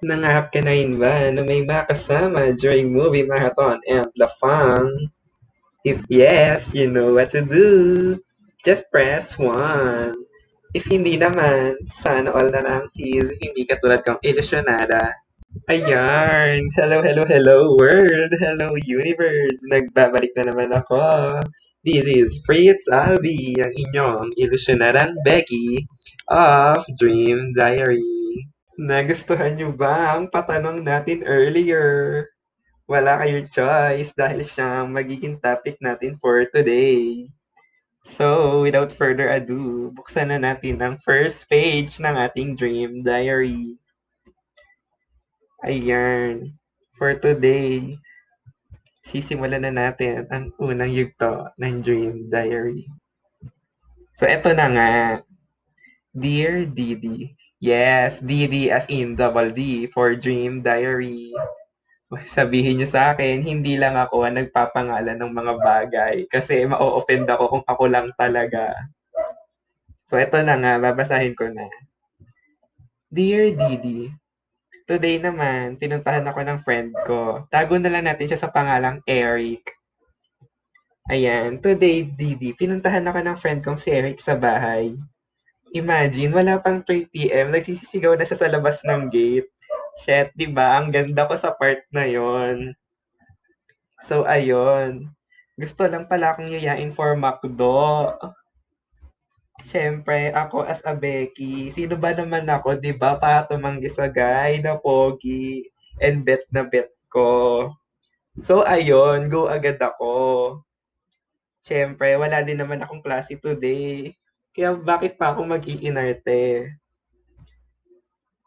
Nangarap ka na rin ba na may makasama during movie marathon and the fun? If yes, you know what to do. Just press 1. If hindi naman, sana all na lang sis, hindi ka tulad kang ilusyonada. Ayan! Hello, hello, hello world! Hello universe! Nagbabalik na naman ako. This is Fritz Albi, ang inyong ilusyonadang Becky of Dream Diary. Nagustuhan niyo ba ang patanong natin earlier? Wala kayong choice dahil siya ang magiging topic natin for today. So, without further ado, buksan na natin ang first page ng ating Dream Diary. Ayan. For today, sisimulan na natin ang unang yugto ng Dream Diary. So, eto na nga. Dear Didi. Yes, Didi as in double D for Dream Diary. Sabihin niyo sa akin, hindi lang ako ang nagpapangalan ng mga bagay kasi ma-offend ako kung ako lang talaga. So, eto na nga, babasahin ko na. Dear Didi, Today naman, pinuntahan ako ng friend ko. Tago na lang natin siya sa pangalang Eric. Ayan, today, Didi, pinuntahan ako ng friend kong si Eric sa bahay. Imagine, wala pang 3pm, nagsisisigaw na siya sa labas ng gate. Shit, di ba? Ang ganda ko sa part na yon. So, ayun. Gusto lang pala akong yayain for McDo. Siyempre, ako as a Becky, sino ba naman ako, di ba, para tumanggi sa guy na pogi and bet na bet ko. So, ayun, go agad ako. Siyempre, wala din naman akong klase today. Kaya bakit pa ako mag-iinarte?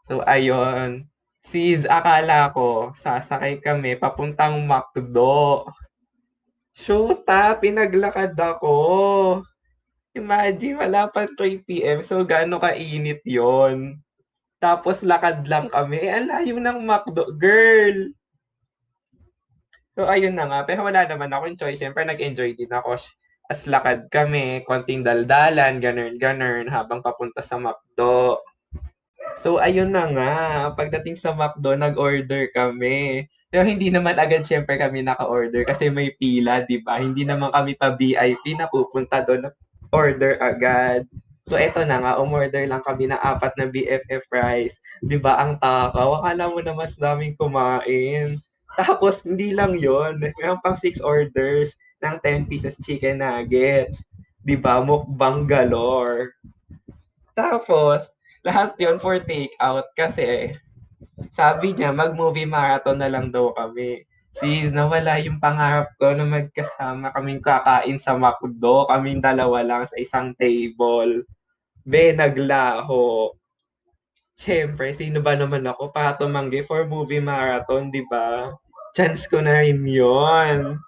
So, ayun. Sis, akala ko, sasakay kami papuntang McDo. Shoota, pinaglakad ako. Imagine, wala pa 3pm, so gaano kainit yon Tapos lakad lang kami. Eh, ang layo ng McDo. Girl! So, ayun na nga. Pero wala naman akong choice. Siyempre, nag-enjoy din ako. As lakad kami, konting daldalan, ganun, ganun, habang papunta sa McDo. So, ayun na nga. Pagdating sa McDo, nag-order kami. Pero hindi naman agad syempre kami naka-order kasi may pila, di ba? Hindi naman kami pa VIP na pupunta doon order agad. So, eto na nga, umorder lang kami ng apat na BFF rice. Di ba, ang takaw. Akala mo na mas daming kumain. Tapos, hindi lang yon Meron pang 6 orders ng 10 pieces chicken nuggets. Di ba, mukbang galore. Tapos, lahat yon for take out kasi sabi niya, mag-movie marathon na lang daw kami. Sis, nawala yung pangarap ko na magkasama kaming kakain sa McDo. Kaming dalawa lang sa isang table. Be, naglaho. Siyempre, sino ba naman ako para tumanggi for movie marathon, di ba? Chance ko na rin yun.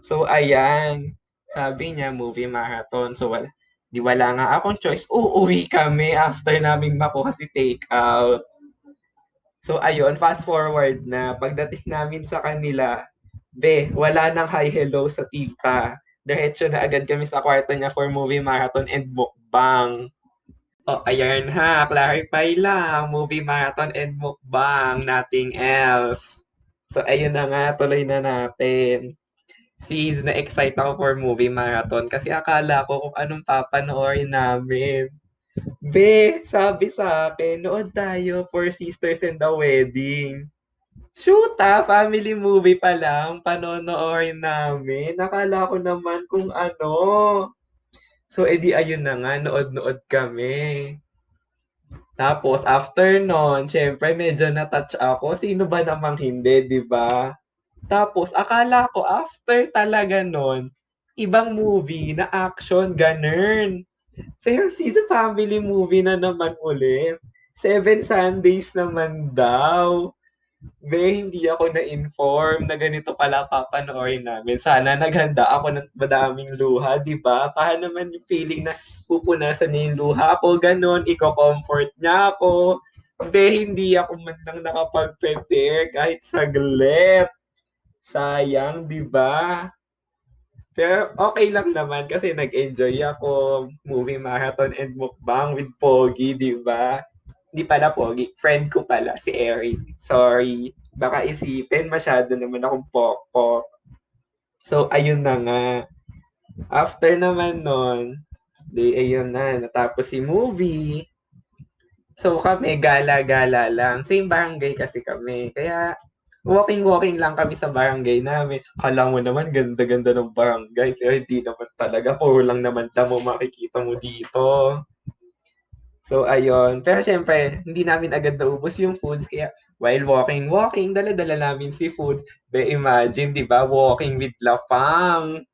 So, ayan. Sabi niya, movie marathon. So, wala, di wala nga akong choice. Uuwi kami after naming makuha si take out. So ayun, fast forward na pagdating namin sa kanila, be, wala nang hi hello sa tita. Diretso na agad kami sa kwarto niya for movie marathon and mukbang. Oh, ayan ha, clarify lang, movie marathon and mukbang, nothing else. So ayun na nga, tuloy na natin. Sis, na-excite ako for movie marathon kasi akala ko kung anong papanoorin namin. Be, sabi sa akin, nood tayo for Sisters and the Wedding. Shoot ah, family movie pa lang, panonoorin namin. Nakala ko naman kung ano. So, edi ayun na nga, nood-nood kami. Tapos, after nun, syempre, medyo na-touch ako. Sino ba namang hindi, di ba? Tapos, akala ko, after talaga nun, ibang movie na action, ganun. Pero season family movie na naman ulit. Seven Sundays naman daw. Be, hindi ako na-inform na ganito pala papanoorin namin. Sana naghanda ako ng madaming luha, di ba? Para naman yung feeling na pupunasan niya yung luha ko, ganun, iko-comfort niya ako. Be, hindi ako man lang nakapag-prepare kahit saglit. Sayang, di ba? Pero okay lang naman kasi nag-enjoy ako movie marathon and mukbang with Pogi, di ba? Di pala pogi. Friend ko pala, si Eric. Sorry. Baka isipin, masyado naman akong pokpok. So, ayun na nga. After naman nun, di ayun na, natapos si movie. So kami, gala-gala lang. Same barangay kasi kami. Kaya walking-walking lang kami sa barangay namin. Kala mo naman, ganda-ganda ng barangay. Pero hindi naman talaga. Puro lang naman damo makikita mo dito. So, ayun. Pero syempre, hindi namin agad naubos yung foods. Kaya, while walking, walking, dala-dala namin si foods. But imagine, di ba, walking with lafang.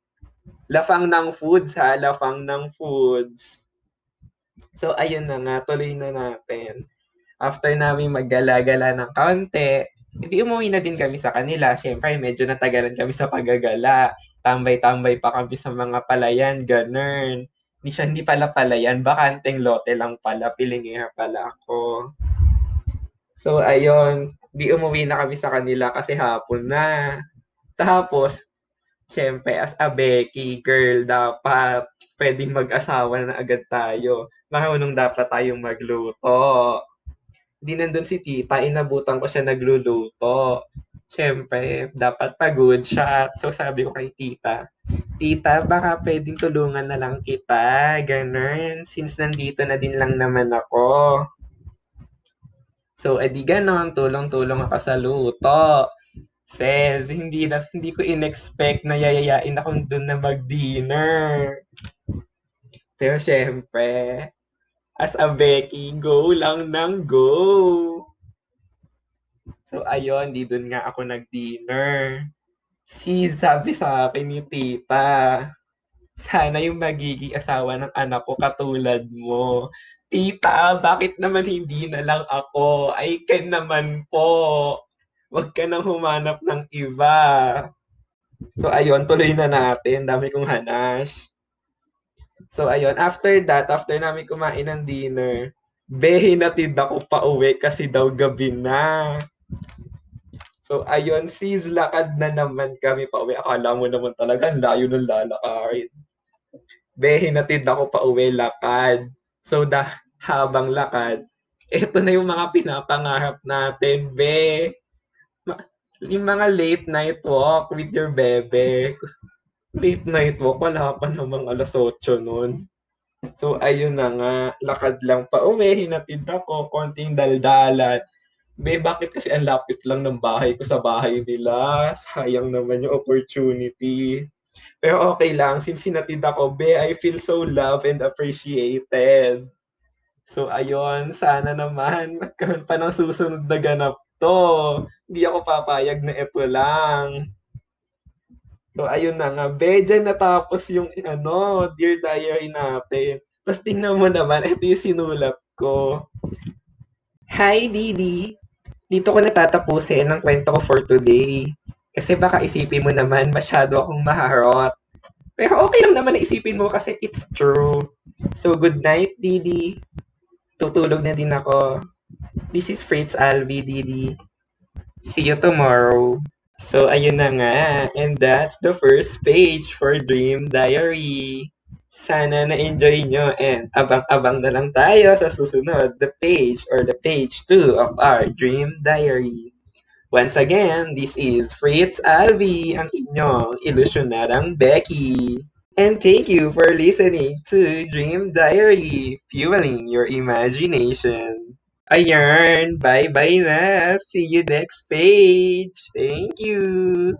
Lafang ng foods, ha? Lafang ng foods. So, ayun na nga, tuloy na natin. After namin maggala-gala ng kaunti, hindi umuwi na din kami sa kanila. Siyempre, medyo natagalan kami sa paggagala. Tambay-tambay pa kami sa mga palayan, ganun. Hindi siya, hindi pala palayan, bakanteng lote lang pala, pilingiha pala ako. So, ayun, di umuwi na kami sa kanila kasi hapon na. Tapos, syempre, as a Becky girl, dapat pwedeng mag-asawa na agad tayo. Marunong dapat tayong magluto. Di nandun si tita, inabutan ko siya nagluluto. Siyempre, dapat pagod siya. So sabi ko kay tita, tita, baka pwedeng tulungan na lang kita. Ganun. Since nandito na din lang naman ako. So, edi ganon, tulong-tulong ako sa luto. Says, hindi na, hindi ko in-expect na yayayain akong dun na mag-dinner. Pero syempre, as a Becky, go lang ng go. So, ayun, di dun nga ako nag-dinner. Si sabi sa akin ni tita, sana yung magiging asawa ng anak ko katulad mo. Tita, bakit naman hindi na lang ako? I can naman po. Huwag ka nang humanap ng iba. So, ayun, tuloy na natin. Dami kong hanash. So, ayun, after that, after namin kumain ng dinner, be, hinatid ako pa uwi kasi daw gabi na. So, ayun, sis, lakad na naman kami pa uwi. Akala mo naman talaga, layo ng lalakarin. Be, hinatid ako pa uwi, lakad. So, da, habang lakad, ito na yung mga pinapangarap natin, be. Yung mga late night walk with your bebe late night walk, wala pa namang alas 8 noon. So, ayun na nga, lakad lang pa uwi, hinatid ako, konting daldalan. Be, bakit kasi ang lapit lang ng bahay ko sa bahay nila? Sayang naman yung opportunity. Pero okay lang, since hinatid ako, be, I feel so loved and appreciated. So, ayun, sana naman, magkaroon pa ng susunod na ganap to. Hindi ako papayag na ito lang. So, ayun na nga. Bedya natapos yung, ano, Dear Diary natin. Tapos tingnan mo naman, ito yung sinulat ko. Hi, Didi. Dito ko natatapusin ang kwento ko for today. Kasi baka isipin mo naman, masyado akong maharot. Pero okay lang naman na isipin mo kasi it's true. So, good night, Didi. Tutulog na din ako. This is Fritz Alvi, Didi. See you tomorrow. So, ayun na nga. And that's the first page for Dream Diary. Sana na-enjoy nyo and abang-abang na lang tayo sa susunod, the page or the page 2 of our Dream Diary. Once again, this is Fritz Alvi, ang inyong ilusyonarang Becky. And thank you for listening to Dream Diary, fueling your imagination. Ayan, bye-bye na. See you next page. Thank you.